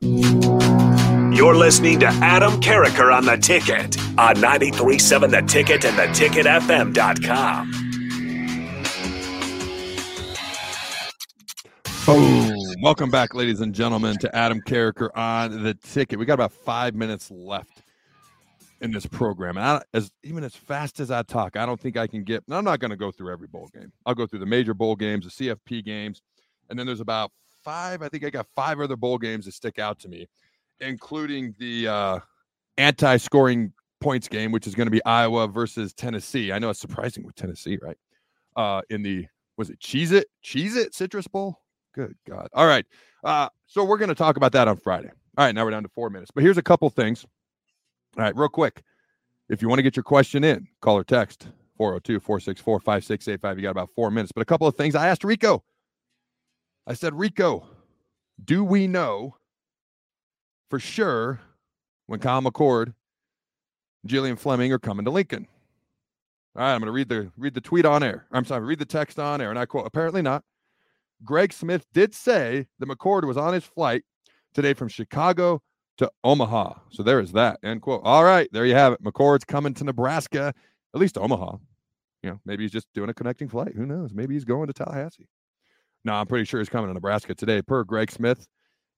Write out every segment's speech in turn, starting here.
You're listening to Adam Carriker on the ticket on 937 The Ticket and theticketfm.com. Boom. Welcome back, ladies and gentlemen, to Adam Carriker on the ticket. We got about five minutes left in this program. And I, as even as fast as I talk, I don't think I can get. I'm not going to go through every bowl game. I'll go through the major bowl games, the CFP games, and then there's about five. I think I got five other bowl games that stick out to me, including the uh, anti-scoring points game, which is going to be Iowa versus Tennessee. I know it's surprising with Tennessee, right? Uh, in the was it Cheez-It Cheese It Citrus Bowl? Good God! All right, uh, so we're going to talk about that on Friday. All right, now we're down to four minutes, but here's a couple things. All right, real quick. If you want to get your question in, call or text 402 464 5685. You got about four minutes. But a couple of things I asked Rico. I said, Rico, do we know for sure when Kyle McCord, Julian Fleming are coming to Lincoln? All right, I'm going to read the read the tweet on air. I'm sorry, read the text on air, and I quote: Apparently not. Greg Smith did say that McCord was on his flight today from Chicago to Omaha. So there is that. End quote. All right, there you have it. McCord's coming to Nebraska, at least Omaha. You know, maybe he's just doing a connecting flight. Who knows? Maybe he's going to Tallahassee. No, I'm pretty sure he's coming to Nebraska today, per Greg Smith,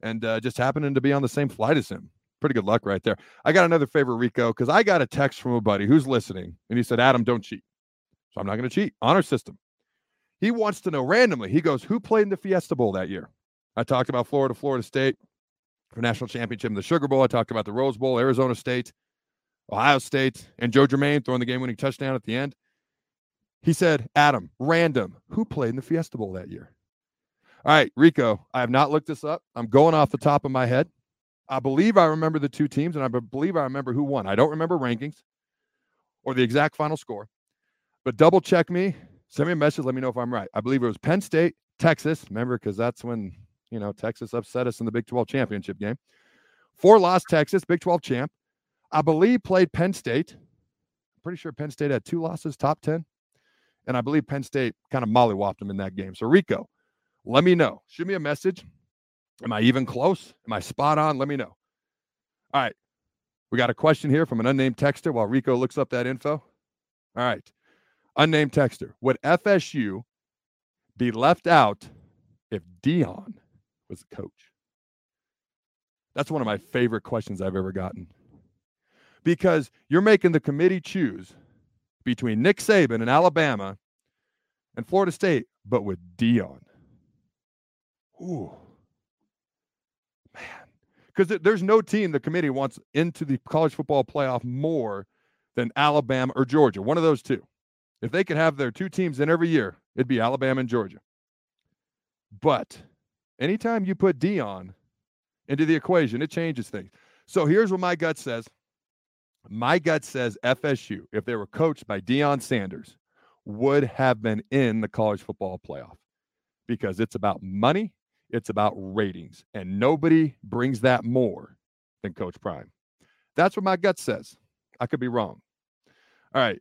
and uh, just happening to be on the same flight as him. Pretty good luck right there. I got another favorite, Rico, because I got a text from a buddy who's listening, and he said, Adam, don't cheat. So I'm not going to cheat. Honor system. He wants to know randomly. He goes, Who played in the Fiesta Bowl that year? I talked about Florida, Florida State for national championship in the Sugar Bowl. I talked about the Rose Bowl, Arizona State, Ohio State, and Joe Germaine throwing the game winning touchdown at the end. He said, Adam, random, who played in the Fiesta Bowl that year? All right, Rico, I have not looked this up. I'm going off the top of my head. I believe I remember the two teams, and I believe I remember who won. I don't remember rankings or the exact final score, but double check me. Send me a message. Let me know if I'm right. I believe it was Penn State, Texas. Remember, because that's when you know Texas upset us in the Big 12 championship game. Four lost Texas, Big 12 champ. I believe played Penn State. I'm pretty sure Penn State had two losses, top 10. And I believe Penn State kind of mollywopped them in that game. So, Rico, let me know. Shoot me a message. Am I even close? Am I spot on? Let me know. All right. We got a question here from an unnamed texter while Rico looks up that info. All right. Unnamed texter. Would FSU be left out if Deion was the coach? That's one of my favorite questions I've ever gotten. Because you're making the committee choose between Nick Saban and Alabama and Florida State, but with Deion. Ooh. Man. Because there's no team the committee wants into the college football playoff more than Alabama or Georgia, one of those two. If they could have their two teams in every year, it'd be Alabama and Georgia. But anytime you put Deion into the equation, it changes things. So here's what my gut says. My gut says FSU, if they were coached by Deion Sanders, would have been in the college football playoff because it's about money, it's about ratings, and nobody brings that more than Coach Prime. That's what my gut says. I could be wrong. All right.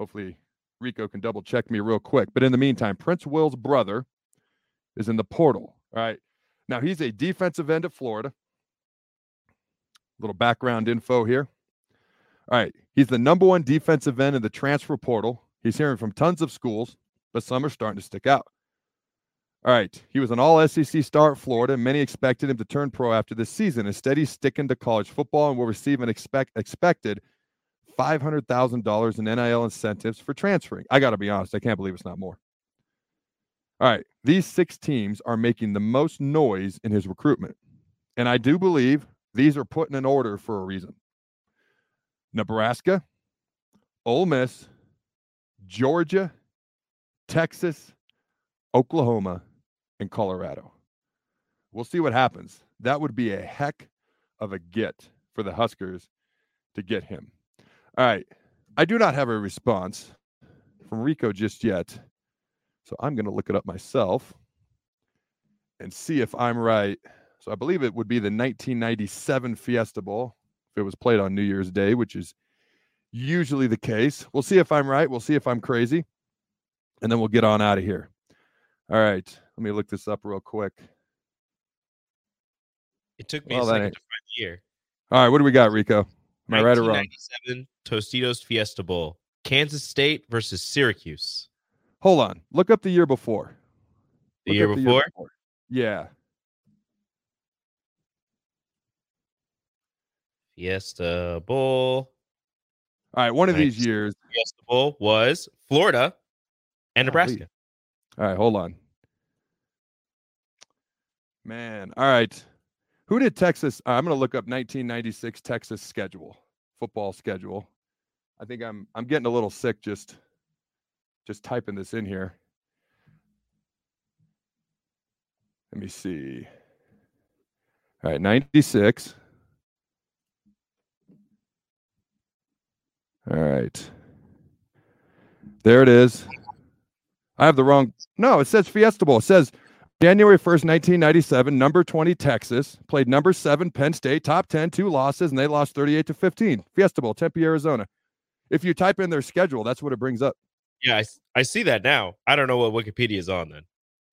Hopefully, Rico can double check me real quick. But in the meantime, Prince Will's brother is in the portal. All right. Now, he's a defensive end at Florida. Little background info here. All right. He's the number one defensive end in the transfer portal. He's hearing from tons of schools, but some are starting to stick out. All right. He was an all SEC star at Florida. And many expected him to turn pro after this season. Instead, he's sticking to college football and will receive an expect, expected $500,000 in NIL incentives for transferring. I got to be honest, I can't believe it's not more. All right, these six teams are making the most noise in his recruitment. And I do believe these are put in an order for a reason Nebraska, Ole Miss, Georgia, Texas, Oklahoma, and Colorado. We'll see what happens. That would be a heck of a get for the Huskers to get him. All right. I do not have a response from Rico just yet. So I'm going to look it up myself and see if I'm right. So I believe it would be the 1997 Fiesta Bowl if it was played on New Year's Day, which is usually the case. We'll see if I'm right. We'll see if I'm crazy. And then we'll get on out of here. All right. Let me look this up real quick. It took me well, a second to find the year. All right. What do we got, Rico? Am I right or wrong? Tostitos Fiesta Bowl, Kansas State versus Syracuse. Hold on. Look up the year before. The, year, the before? year before? Yeah. Fiesta Bowl. All right, one of these years. Fiesta Bowl was Florida and Nebraska. All right, hold on. Man, all right. Who did Texas? Uh, I'm going to look up 1996 Texas schedule, football schedule. I think I'm I'm getting a little sick just just typing this in here. Let me see. All right, 96. All right. There it is. I have the wrong. No, it says Fiesta Bowl. It says January 1st, 1997, number 20 Texas played number 7 Penn State, top 10, two losses and they lost 38 to 15. Fiesta Bowl, Tempe, Arizona. If you type in their schedule, that's what it brings up. Yeah, I, I see that now. I don't know what Wikipedia is on then.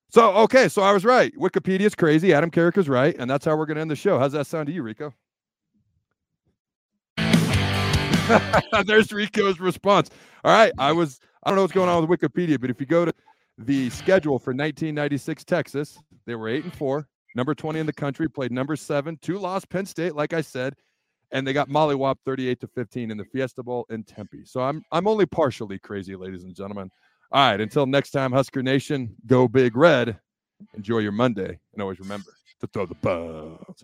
So, okay, so I was right. Wikipedia is crazy. Adam Carriker's right, and that's how we're going to end the show. How's that sound to you, Rico? There's Rico's response. All right, I was I don't know what's going on with Wikipedia, but if you go to the schedule for 1996 Texas. They were eight and four, number 20 in the country, played number seven, two lost Penn State, like I said, and they got Molly mollywop 38 to 15 in the Fiesta Bowl in Tempe. So I'm I'm only partially crazy, ladies and gentlemen. All right, until next time, Husker Nation, go big red. Enjoy your Monday, and always remember to throw the balls.